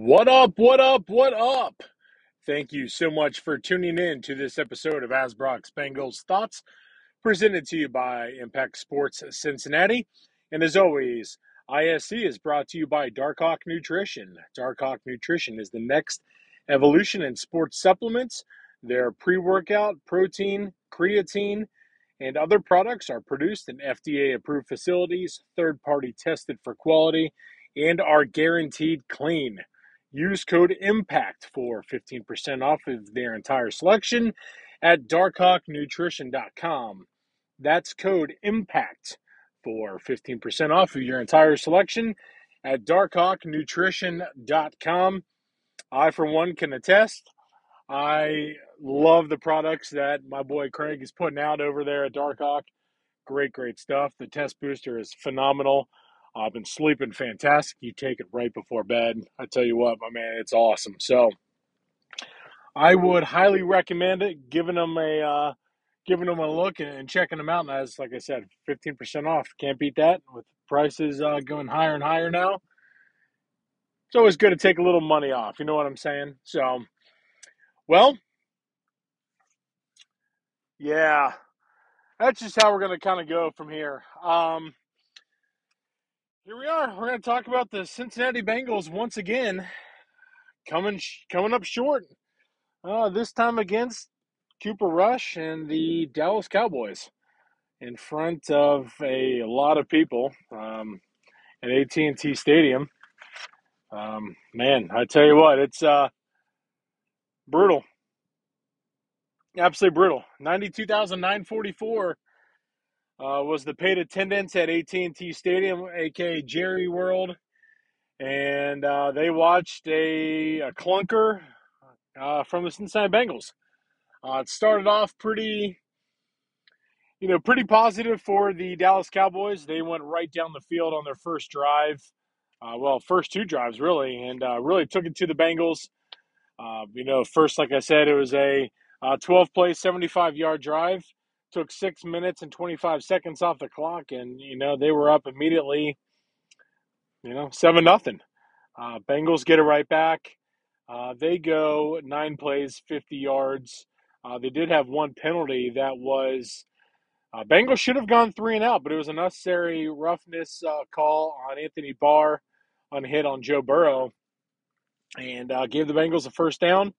What up, what up, what up? Thank you so much for tuning in to this episode of Asbrock's Bengals Thoughts, presented to you by Impact Sports Cincinnati. And as always, ISC is brought to you by Darkhawk Nutrition. Darkhawk Nutrition is the next evolution in sports supplements. Their pre workout, protein, creatine, and other products are produced in FDA approved facilities, third party tested for quality, and are guaranteed clean. Use code IMPACT for 15% off of their entire selection at darkhawknutrition.com. That's code IMPACT for 15% off of your entire selection at darkhawknutrition.com. I, for one, can attest. I love the products that my boy Craig is putting out over there at Darkhawk. Great, great stuff. The test booster is phenomenal. I've been sleeping fantastic. You take it right before bed. I tell you what, my man, it's awesome. So I would highly recommend it. Giving them a uh, giving them a look and checking them out. And as like I said, fifteen percent off. Can't beat that. With prices uh, going higher and higher now, it's always good to take a little money off. You know what I'm saying? So, well, yeah, that's just how we're gonna kind of go from here. Um, here we are. We're going to talk about the Cincinnati Bengals once again, coming coming up short. Uh, this time against Cooper Rush and the Dallas Cowboys, in front of a lot of people um, at AT&T Stadium. Um, man, I tell you what, it's uh, brutal. Absolutely brutal. Ninety-two thousand nine forty-four uh, was the paid attendance at AT&T Stadium, aka Jerry World, and uh, they watched a, a clunker uh, from the Cincinnati Bengals. Uh, it started off pretty, you know, pretty positive for the Dallas Cowboys. They went right down the field on their first drive. Uh, well, first two drives really, and uh, really took it to the Bengals. You know, first, like I said, it was a 12 play, 75 yard drive took six minutes and 25 seconds off the clock, and you know they were up immediately. You know, seven nothing. Uh, Bengals get it right back. Uh, they go nine plays, 50 yards. Uh, they did have one penalty that was uh, Bengals should have gone three and out, but it was a necessary roughness uh, call on Anthony Barr on hit on Joe Burrow, and uh, gave the Bengals a first down.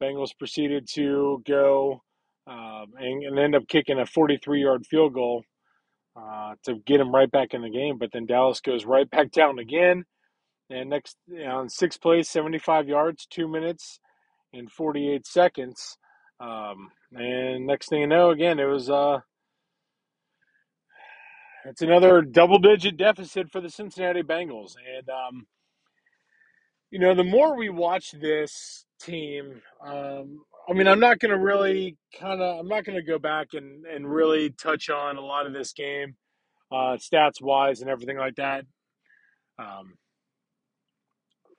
Bengals proceeded to go um, and, and end up kicking a 43 yard field goal uh, to get him right back in the game. But then Dallas goes right back down again. And next, in sixth place, 75 yards, two minutes and 48 seconds. Um, and next thing you know, again, it was uh, it's another double digit deficit for the Cincinnati Bengals. And, um, you know, the more we watch this team, um, I mean, I'm not going to really kind of, I'm not going to go back and, and really touch on a lot of this game, uh, stats wise and everything like that. Um,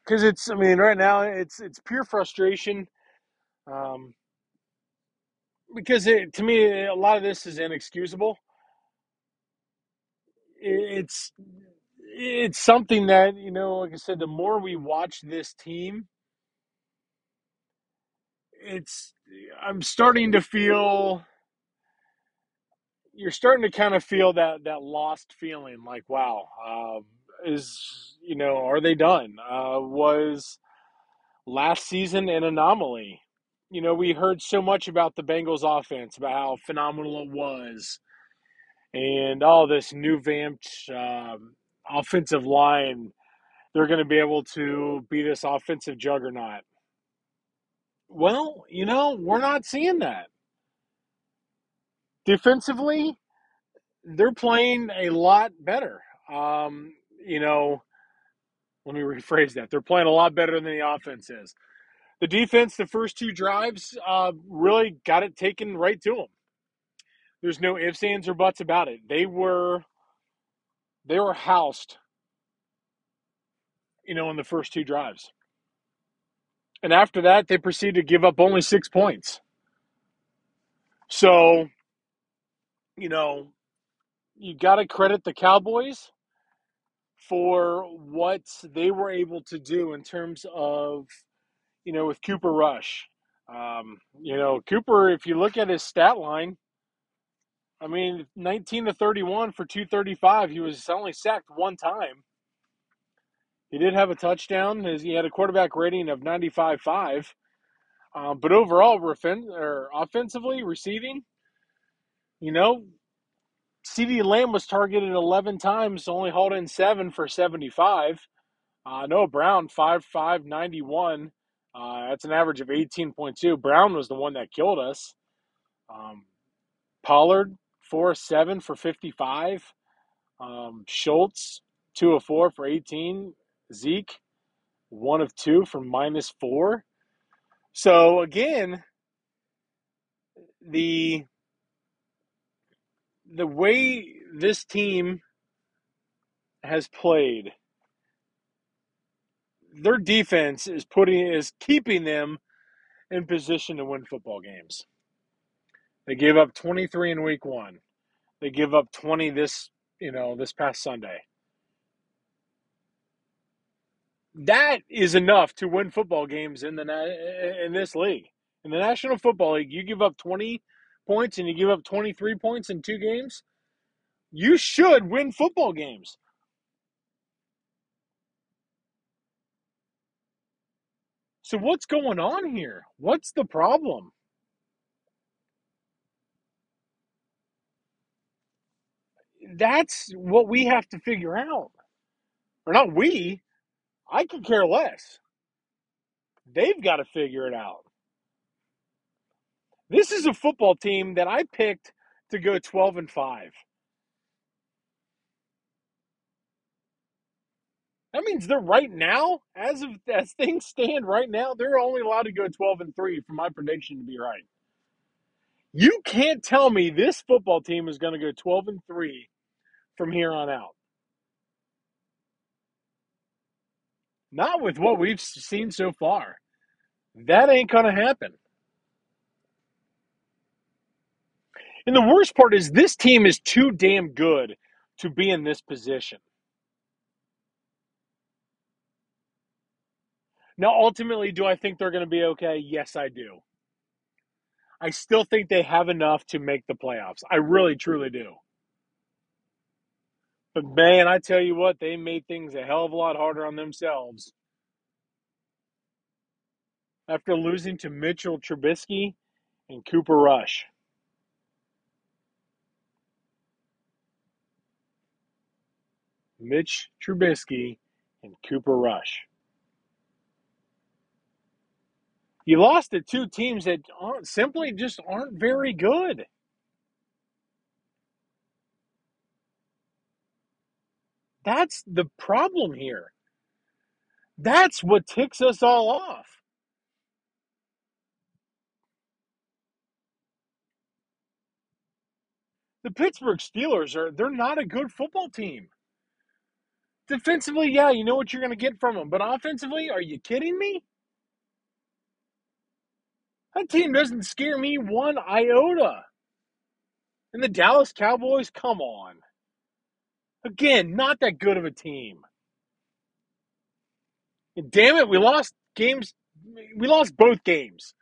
cause it's, I mean, right now it's, it's pure frustration. Um, because it, to me, a lot of this is inexcusable. It's, it's something that, you know, like I said, the more we watch this team, it's, I'm starting to feel you're starting to kind of feel that that lost feeling like wow um, is you know are they done? Uh, was last season an anomaly? You know we heard so much about the bengals offense about how phenomenal it was and all this new vamped um, offensive line they're going to be able to be this offensive juggernaut well you know we're not seeing that defensively they're playing a lot better. Um, you know, let me rephrase that. They're playing a lot better than the offense is. The defense, the first two drives, uh, really got it taken right to them. There's no ifs, ands, or buts about it. They were, they were housed. You know, in the first two drives, and after that, they proceeded to give up only six points. So, you know, you got to credit the Cowboys for what they were able to do in terms of, you know, with Cooper Rush. Um, you know, Cooper, if you look at his stat line, I mean, 19 to 31 for 235. He was only sacked one time. He did have a touchdown. He had a quarterback rating of 95.5. Um, but overall, or offensively, receiving, you know, CeeDee Lamb was targeted 11 times, only hauled in seven for 75. Uh, Noah Brown, 5'5, 91. Uh, that's an average of 18.2. Brown was the one that killed us. Um, Pollard, 4 7 for 55. Um, Schultz, 2 of 4 for 18. Zeke, 1 of 2 for minus 4. So again, the the way this team has played, their defense is putting is keeping them in position to win football games. They gave up 23 in week 1. They give up 20 this, you know, this past Sunday. That is enough to win football games in the in this league. In the National Football League, you give up 20 points and you give up 23 points in two games, you should win football games. So, what's going on here? What's the problem? That's what we have to figure out. Or not we, I could care less. They've got to figure it out. This is a football team that I picked to go 12 and 5. That means they're right now, as of as things stand right now, they're only allowed to go 12 and 3 for my prediction to be right. You can't tell me this football team is going to go 12 and 3 from here on out. Not with what we've seen so far. That ain't going to happen. And the worst part is this team is too damn good to be in this position. Now, ultimately, do I think they're going to be okay? Yes, I do. I still think they have enough to make the playoffs. I really, truly do. But man, I tell you what, they made things a hell of a lot harder on themselves. After losing to Mitchell Trubisky and Cooper Rush. Mitch Trubisky, and Cooper Rush. You lost to two teams that aren't simply just aren't very good. That's the problem here. That's what ticks us all off. The Pittsburgh Steelers are they're not a good football team. Defensively, yeah, you know what you're going to get from them. But offensively, are you kidding me? That team doesn't scare me one iota. And the Dallas Cowboys, come on. Again, not that good of a team. And damn it, we lost games. We lost both games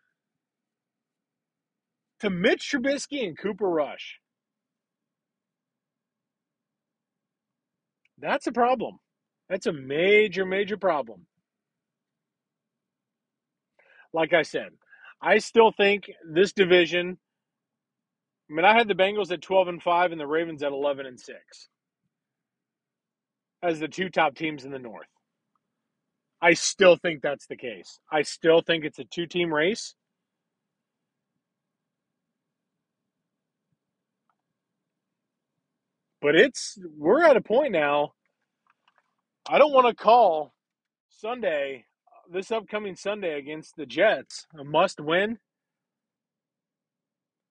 to Mitch Trubisky and Cooper Rush. That's a problem. That's a major, major problem. Like I said, I still think this division. I mean, I had the Bengals at 12 and 5 and the Ravens at 11 and 6 as the two top teams in the North. I still think that's the case. I still think it's a two team race. But it's we're at a point now I don't want to call Sunday, this upcoming Sunday against the Jets, a must win.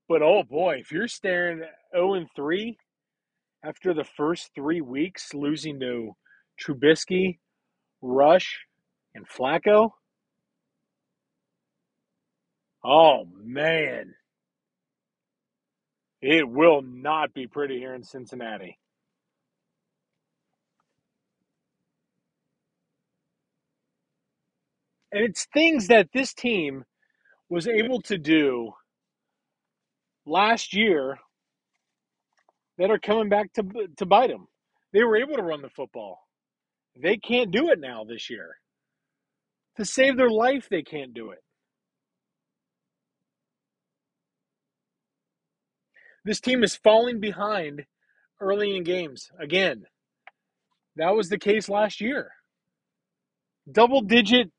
But oh boy, if you're staring 0 and 3 after the first three weeks, losing to Trubisky, Rush, and Flacco? Oh, man. It will not be pretty here in Cincinnati. And it's things that this team was able to do last year that are coming back to to bite them. They were able to run the football. They can't do it now this year. To save their life, they can't do it. This team is falling behind early in games again. That was the case last year. Double digit,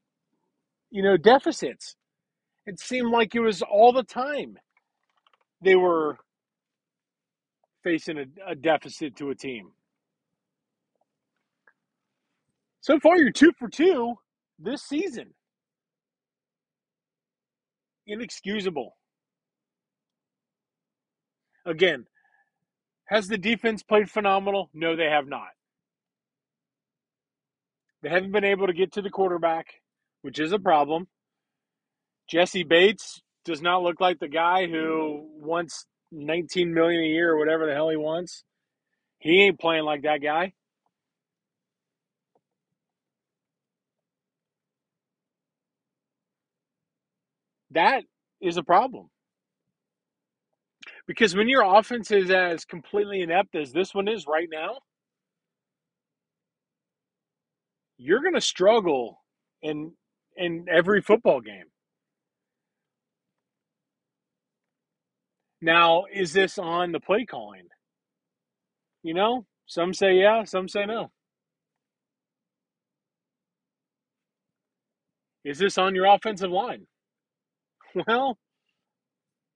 you know, deficits. It seemed like it was all the time they were facing a, a deficit to a team. So far, you're two for two this season. Inexcusable. Again, has the defense played phenomenal? No, they have not. They haven't been able to get to the quarterback, which is a problem. Jessie Bates does not look like the guy who wants 19 million a year or whatever the hell he wants. He ain't playing like that guy. That is a problem. Because when your offense is as completely inept as this one is right now, you're going to struggle in in every football game. Now, is this on the play calling? You know, some say yeah, some say no. Is this on your offensive line? Well,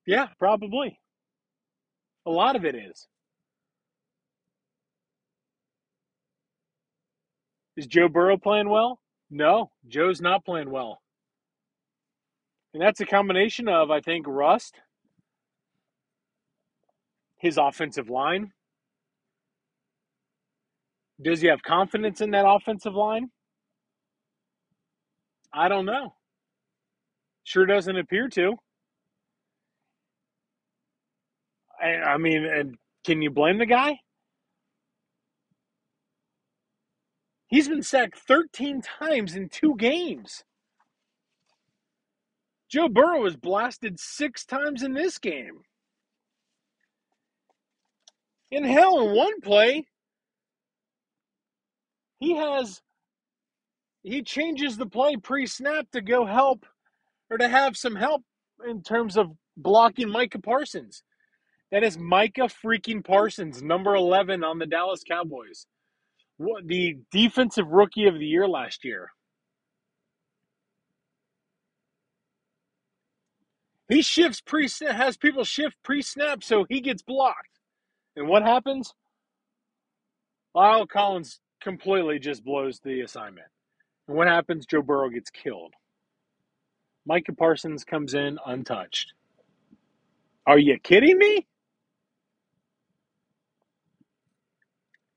yeah, probably. A lot of it is. Is Joe Burrow playing well? No, Joe's not playing well. And that's a combination of, I think, rust, his offensive line. Does he have confidence in that offensive line? I don't know. Sure doesn't appear to. I, I mean, and can you blame the guy? He's been sacked 13 times in two games. Joe Burrow was blasted six times in this game. In hell, in one play, he has he changes the play pre-snap to go help or to have some help in terms of blocking Micah Parsons. That is Micah freaking Parsons, number 11 on the Dallas Cowboys. What, the defensive rookie of the year last year. He shifts pre has people shift pre snap so he gets blocked. And what happens? La'el Collins completely just blows the assignment. And what happens? Joe Burrow gets killed. Micah Parsons comes in untouched. Are you kidding me?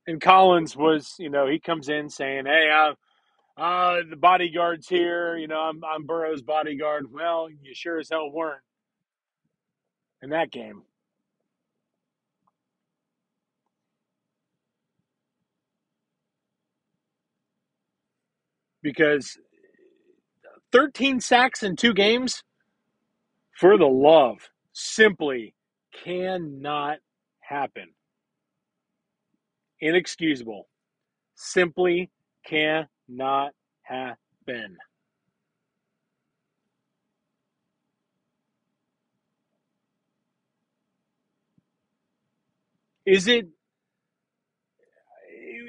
And Collins was, you know, he comes in saying, "Hey, uh, uh, the bodyguard's here. You know, I'm I'm Burrow's bodyguard." Well, you sure as hell weren't in that game. Because 13 sacks in two games, for the love, simply cannot happen. Inexcusable. Simply cannot happen. Is it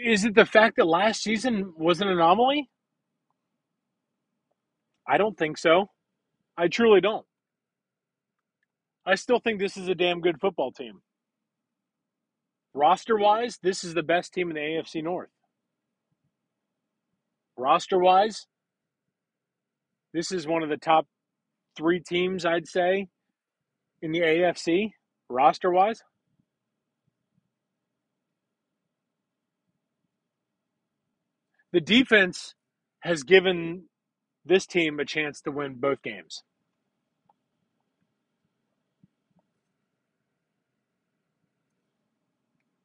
is it the fact that last season was an anomaly? I don't think so. I truly don't. I still think this is a damn good football team. Roster wise, this is the best team in the AFC North. Roster wise, this is one of the top three teams, I'd say, in the AFC, roster wise. The defense has given this team a chance to win both games.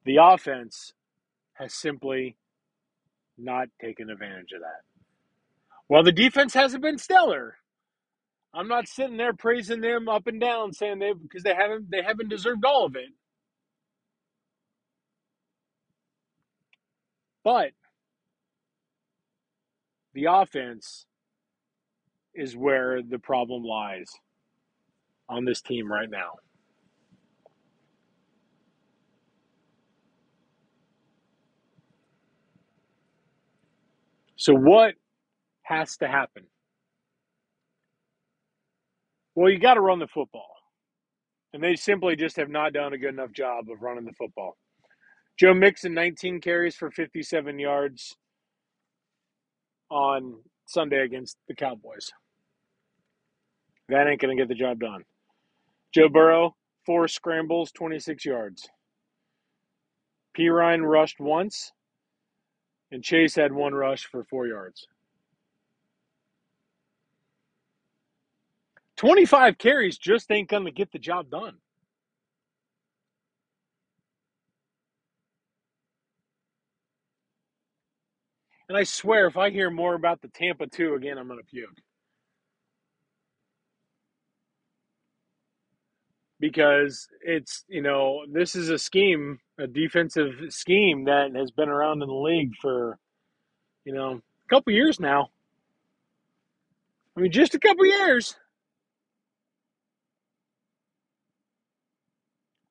The offense has simply not taken advantage of that. Well, the defense hasn't been stellar. I'm not sitting there praising them up and down, saying they because they haven't they haven't deserved all of it. But the offense is where the problem lies on this team right now. So what has to happen? Well, you got to run the football. And they simply just have not done a good enough job of running the football. Joe Mixon, 19 carries for 57 yards on Sunday against the Cowboys. That ain't going to get the job done. Joe Burrow, four scrambles, 26 yards. Perine rushed once, and Chase had one rush for four yards. 25 carries just ain't going to get the job done. And I swear, if I hear more about the Tampa 2 again, I'm going to puke. Because it's, you know, this is a scheme, a defensive scheme that has been around in the league for, you know, a couple years now. I mean, just a couple years.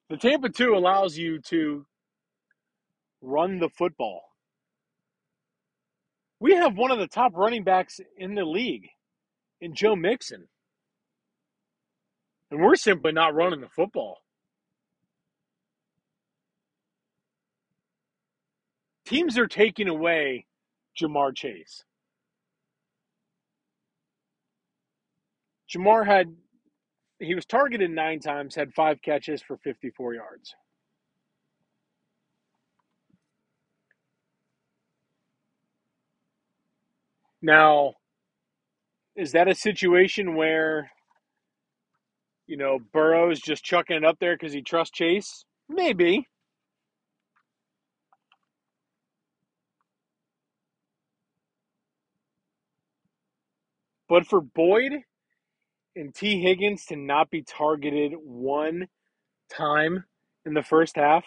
The Tampa 2 allows you to run the football. We have one of the top running backs in the league in Joe Mixon. And we're simply not running the football. Teams are taking away Ja'Marr Chase. Ja'Marr had, he was targeted nine times, had five catches for 54 yards. Now, is that a situation where, you know, Burrow's just chucking it up there because he trusts Chase? Maybe. But for Boyd and Tee Higgins to not be targeted one time in the first half,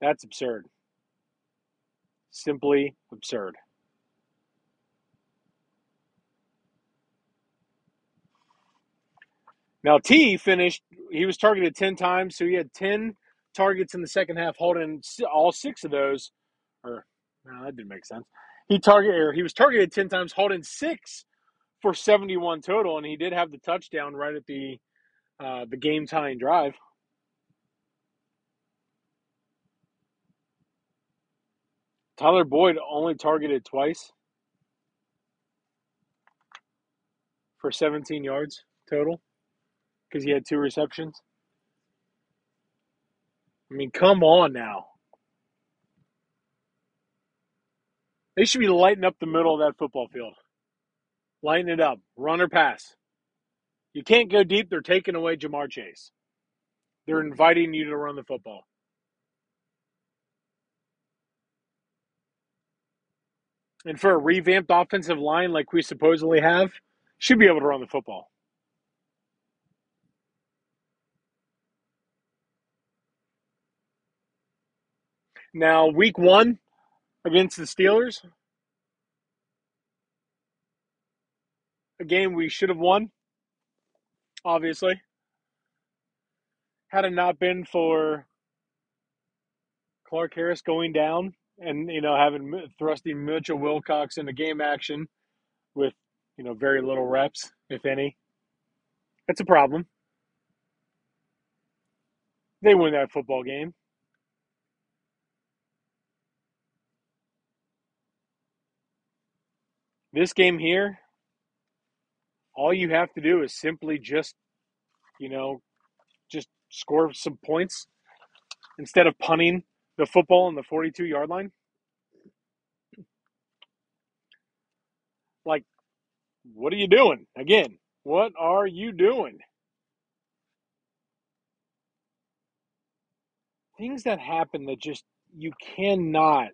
that's absurd. Simply absurd. Now Tee finished. He was targeted ten times, so he had ten targets in the second half, holding all six of those. Or no, that didn't make sense. He targeted. Or he was targeted ten times, holding six for seventy-one total, and he did have the touchdown right at the uh, the game tying drive. Tyler Boyd only targeted twice for 17 yards total because he had two receptions. I mean, come on now. They should be lighting up the middle of that football field. Lighten it up. Run or pass. You can't go deep. They're taking away Ja'Marr Chase. They're inviting you to run the football. And for a revamped offensive line like we supposedly have, should be able to run the football. Now, week one against the Steelers, a game we should have won, obviously. Had it not been for Clark Harris going down and, you know, having thrusting Mitchell Wilcox into game action with, you know, very little reps, if any, that's a problem. They win that football game. This game here, all you have to do is simply just, you know, just score some points instead of punting the football on the 42 yard line. Like, what are you doing? Again, what are you doing? Things that happen that just you cannot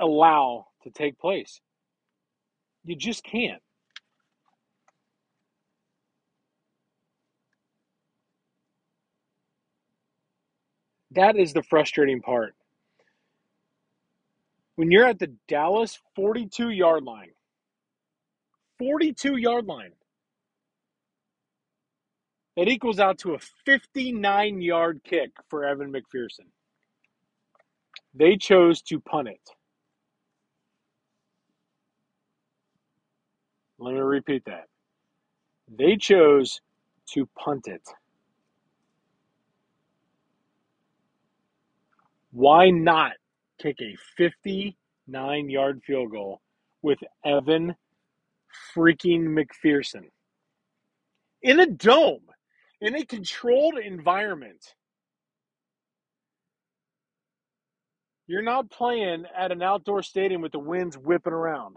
allow to take place. You just can't. That is the frustrating part. When you're at the Dallas 42 yard line, 42 yard line, it equals out to a 59 yard kick for Evan McPherson. They chose to punt it. Let me repeat that. They chose to punt it. Why not kick a 59 yard field goal with Evan freaking McPherson in a dome, in a controlled environment? You're not playing at an outdoor stadium with the winds whipping around.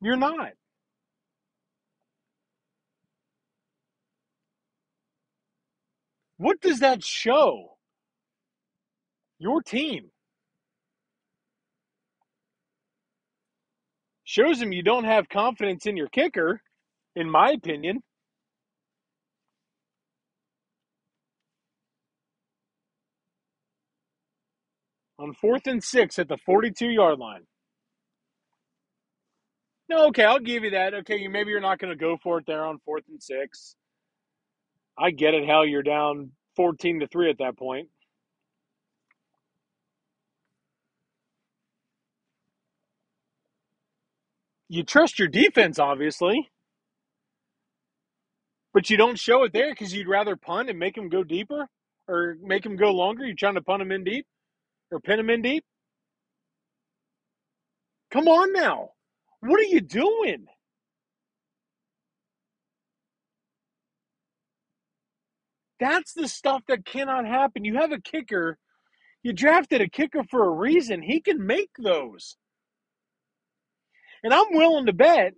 You're not. What does that show? Your team. Shows them you don't have confidence in your kicker, in my opinion. On fourth and six at the 42 yard line. No, okay, I'll give you that. Okay, you maybe you're not going to go for it there on fourth and six. I get it. Hell, you're down 14 to 3 at that point. You trust your defense, obviously, but you don't show it there because you'd rather punt and make them go deeper or make them go longer. You're trying to punt them in deep or pin them in deep. Come on now. What are you doing? That's the stuff that cannot happen. You have a kicker. You drafted a kicker for a reason. He can make those. And I'm willing to bet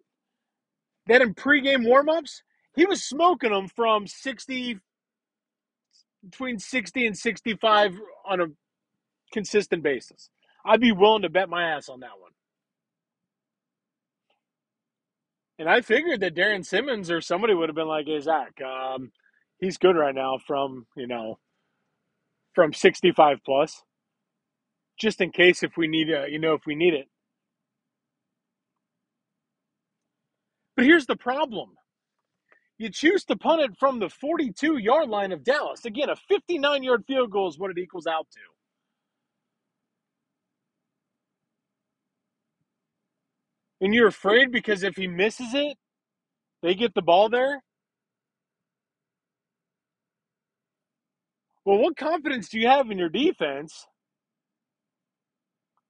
that in pregame warmups, he was smoking them from 60, between 60 and 65 on a consistent basis. I'd be willing to bet my ass on that one. And I figured that Darrin Simmons or somebody would have been like, hey, Zac, um, he's good right now from, you know, from 65 plus, just in case if we need, a, you know, if we need it. But here's the problem. You choose to punt it from the 42 yard line of Dallas. Again, a 59 yard field goal is what it equals out to. And you're afraid because if he misses it, they get the ball there? Well, what confidence do you have in your defense?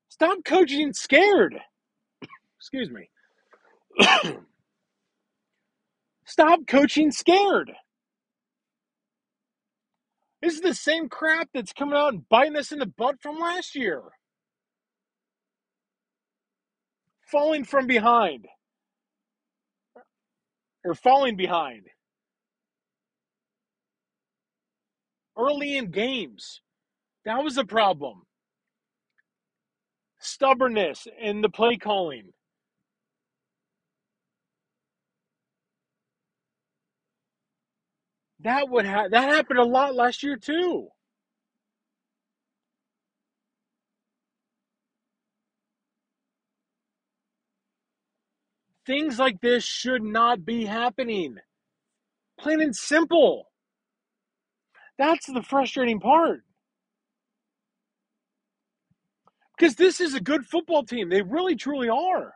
Stop coaching scared. Excuse me. Stop coaching scared. This is the same crap that's coming out and biting us in the butt from last year. Falling from behind. Or falling behind. Early in games. That was a problem. Stubbornness in the play calling. That would ha- that happened a lot last year too. Things like this should not be happening. Plain and simple. That's the frustrating part. Because this is a good football team. They really, truly are.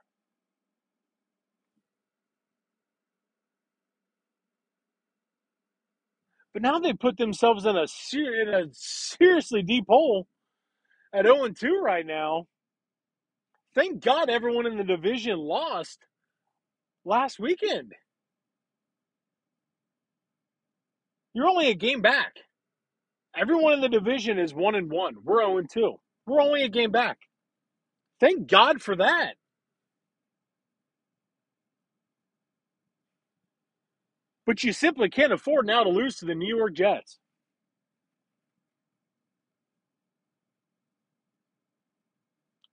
But now they put themselves in a, ser- in a seriously deep hole at 0 2 right now. Thank God everyone in the division lost last weekend. You're only a game back. Everyone in the division is 1 and 1. We're 0 and 2. We're only a game back. Thank God for that. But you simply can't afford now to lose to the New York Jets.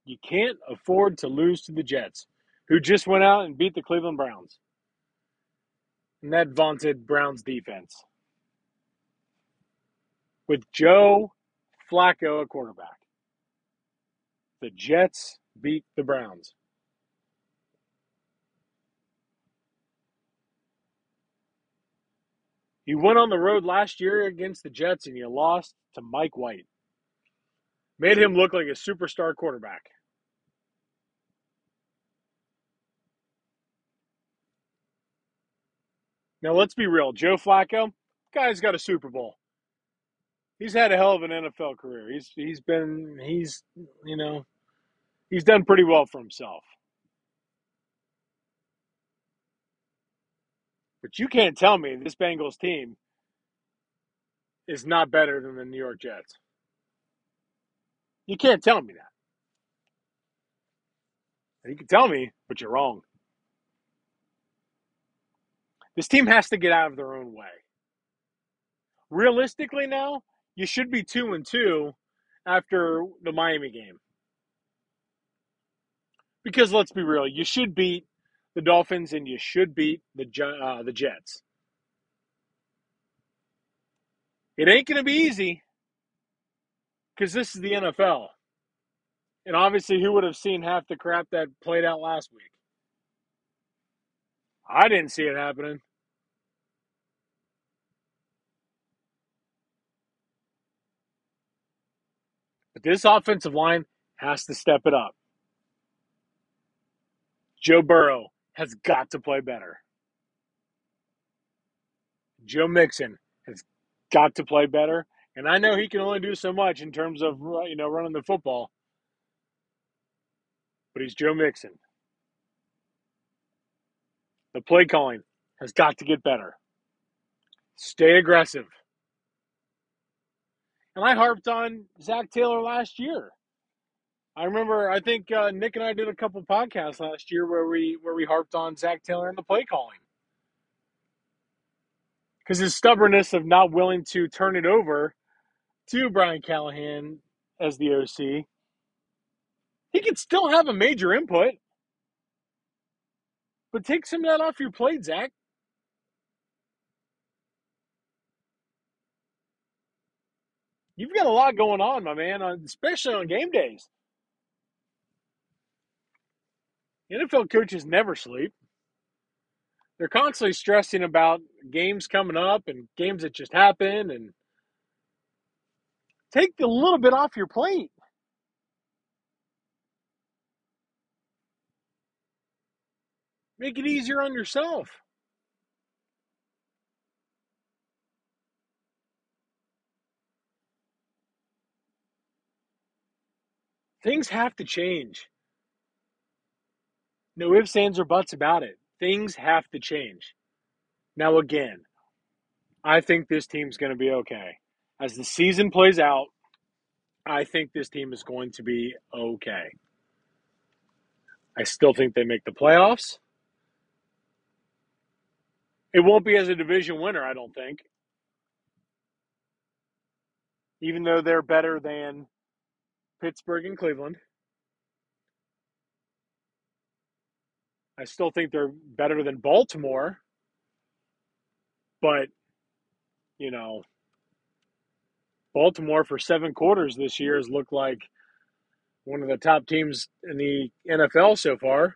You can't afford to lose to the Jets, who just went out and beat the Cleveland Browns. And that vaunted Browns defense. With Joe Flacco a quarterback. The Jets beat the Browns. You went on the road last year against the Jets and you lost to Mike White. Made him look like a superstar quarterback. Now let's be real. Joe Flacco, guy's got a Super Bowl. He's had a hell of an NFL career. He's he's been he's you know he's done pretty well for himself. But you can't tell me this Bengals team is not better than the New York Jets. You can't tell me that. You can tell me, but you're wrong. This team has to get out of their own way. Realistically, now, you should be 2 and 2 after the Miami game. Because let's be real, you should beat the Dolphins and you should beat the uh, the Jets. It ain't going to be easy because this is the NFL. And obviously, who would have seen half the crap that played out last week? I didn't see it happening. But this offensive line has to step it up. Joe Burrow has got to play better. Joe Mixon has got to play better. And I know he can only do so much in terms of you know running the football. But he's Joe Mixon. The play calling has got to get better. Stay aggressive. And I harped on Zac Taylor last year. I remember, I think uh, Nick and I did a couple podcasts last year where we where we harped on Zac Taylor and the play calling because his stubbornness of not willing to turn it over to Brian Callahan as the OC, he could still have a major input, but take some of that off your plate, Zac. You've got a lot going on, my man, especially on game days. NFL coaches never sleep. They're constantly stressing about games coming up and games that just happened and take a little bit off your plate. Make it easier on yourself. Things have to change. No ifs, ands, or buts about it. Things have to change. Now, again, I think this team's going to be okay. As the season plays out, I think this team is going to be okay. I still think they make the playoffs. It won't be as a division winner, I don't think. Even though they're better than Pittsburgh and Cleveland. I still think they're better than Baltimore, but you know, Baltimore for seven quarters this year has looked like one of the top teams in the NFL so far.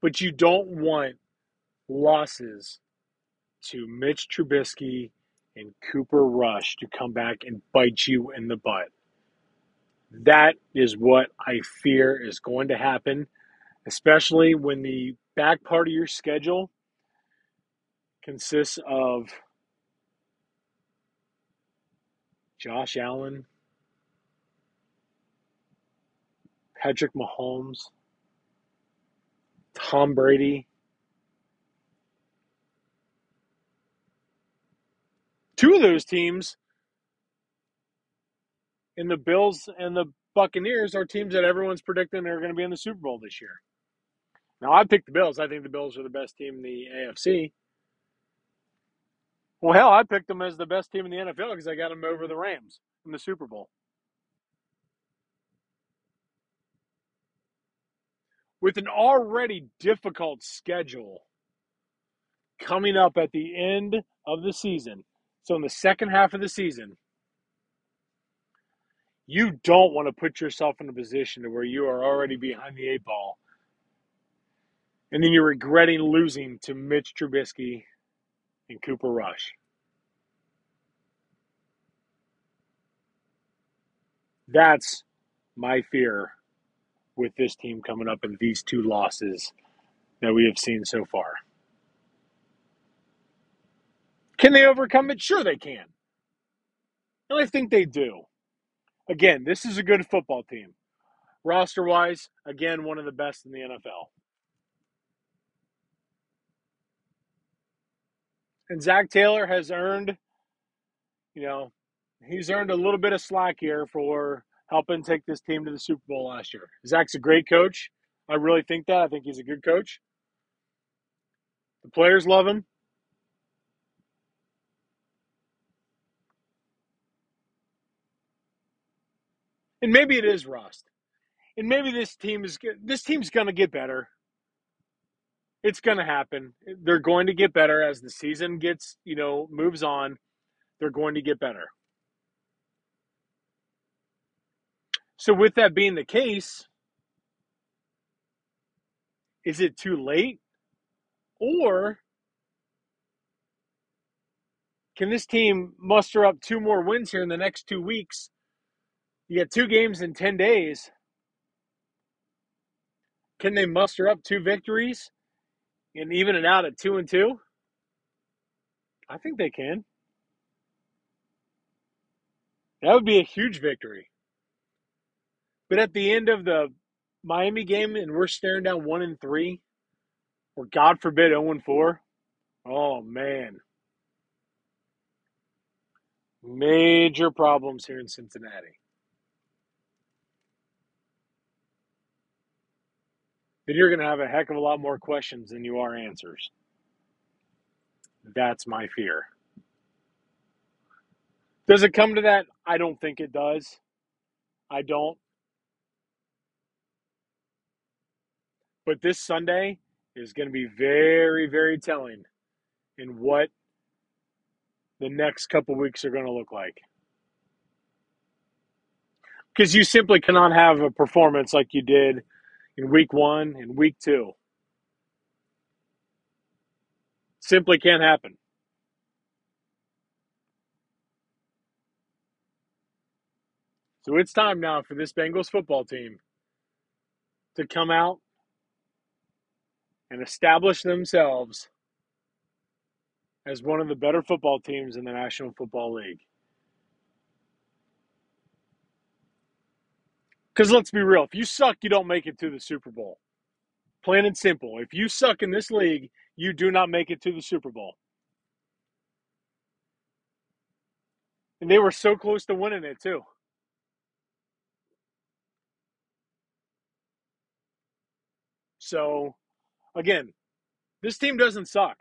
But you don't want losses to Mitch Trubisky and Cooper Rush to come back and bite you in the butt. That is what I fear is going to happen, especially when the back part of your schedule consists of Josh Allen, Patrick Mahomes, Tom Brady, two of those teams in the Bills and the Buccaneers are teams that everyone's predicting are going to be in the Super Bowl this year. Now, I picked the Bills. I think the Bills are the best team in the AFC. Well, hell, I picked them as the best team in the NFL because I got them over the Rams in the Super Bowl. With an already difficult schedule coming up at the end of the season, so in the second half of the season, you don't want to put yourself in a position to where you are already behind the eight ball and then you're regretting losing to Mitch Trubisky and Cooper Rush. That's my fear with this team coming up in these two losses that we have seen so far. Can they overcome it? Sure, they can. And I think they do. Again, this is a good football team. Roster wise, again, one of the best in the NFL. And Zac Taylor has earned, you know, he's earned a little bit of slack here for helping take this team to the Super Bowl last year. Zac's a great coach. I really think that. I think he's a good coach. The players love him. And maybe it is rust. And maybe this team is this team's going to get better. It's going to happen. They're going to get better as the season gets, you know, moves on. They're going to get better. So with that being the case, is it too late? Or can this team muster up two more wins here in the next two weeks? You get two games in 10 days. Can they muster up two victories and even it out at two and two? I think they can. That would be a huge victory. But at the end of the Miami game, and we're staring down one and three, or God forbid, 0 and 4. Oh, man. Major problems here in Cincinnati. Then you're going to have a heck of a lot more questions than you are answers. That's my fear. Does it come to that? I don't think it does. I don't. But this Sunday is going to be very, very telling in what the next couple weeks are going to look like. Because you simply cannot have a performance like you did in week one and week two. Simply can't happen. So it's time now for this Bengals football team to come out and establish themselves as one of the better football teams in the National Football League. Because let's be real, if you suck, you don't make it to the Super Bowl. Plain and simple. If you suck in this league, you do not make it to the Super Bowl. And they were so close to winning it, too. So, again, this team doesn't suck.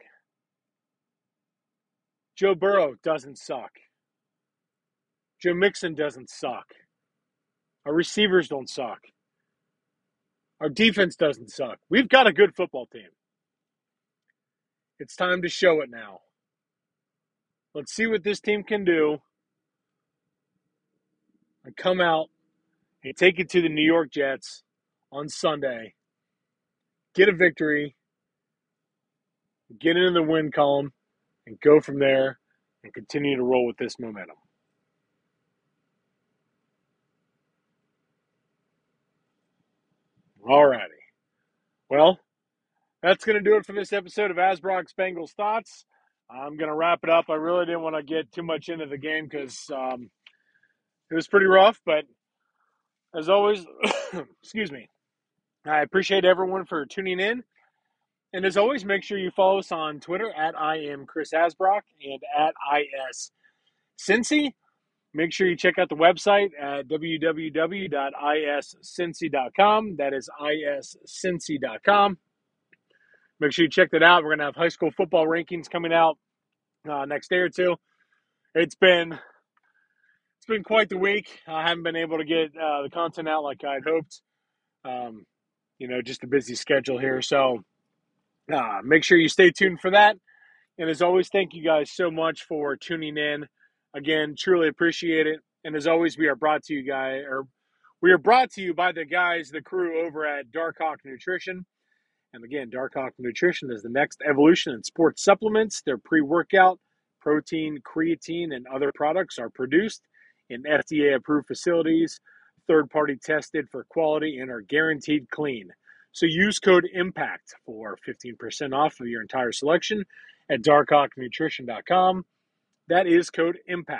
Joe Burrow doesn't suck. Joe Mixon doesn't suck. Our receivers don't suck. Our defense doesn't suck. We've got a good football team. It's time to show it now. Let's see what this team can do and come out and take it to the New York Jets on Sunday. Get a victory, get into the win column, and go from there and continue to roll with this momentum. All righty. Well, that's going to do it for this episode of Asbrock Bengals Thoughts. I'm going to wrap it up. I really didn't want to get too much into the game because um, it was pretty rough, but as always, excuse me, I appreciate everyone for tuning in. And as always, make sure you follow us on Twitter at I am Chris Asbrock and at IS Cincy. Make sure you check out the website at www.iscincy.com. That is iscincy.com. Make sure you check that out. We're going to have high school football rankings coming out uh, next day or two. It's been it's been quite the week. I haven't been able to get uh, the content out like I'd hoped. Um, you know, just a busy schedule here. So uh, make sure you stay tuned for that. And as always, thank you guys so much for tuning in. Again, truly appreciate it. And as always, we are brought to you guys, or we are brought to you by the guys, the crew over at Darkhawk Nutrition. And again, Darkhawk Nutrition is the next evolution in sports supplements. Their pre workout, protein, creatine, and other products are produced in FDA approved facilities, third party tested for quality, and are guaranteed clean. So use code IMPACT for 15% off of your entire selection at darkhawknutrition.com. That is code IMPACT.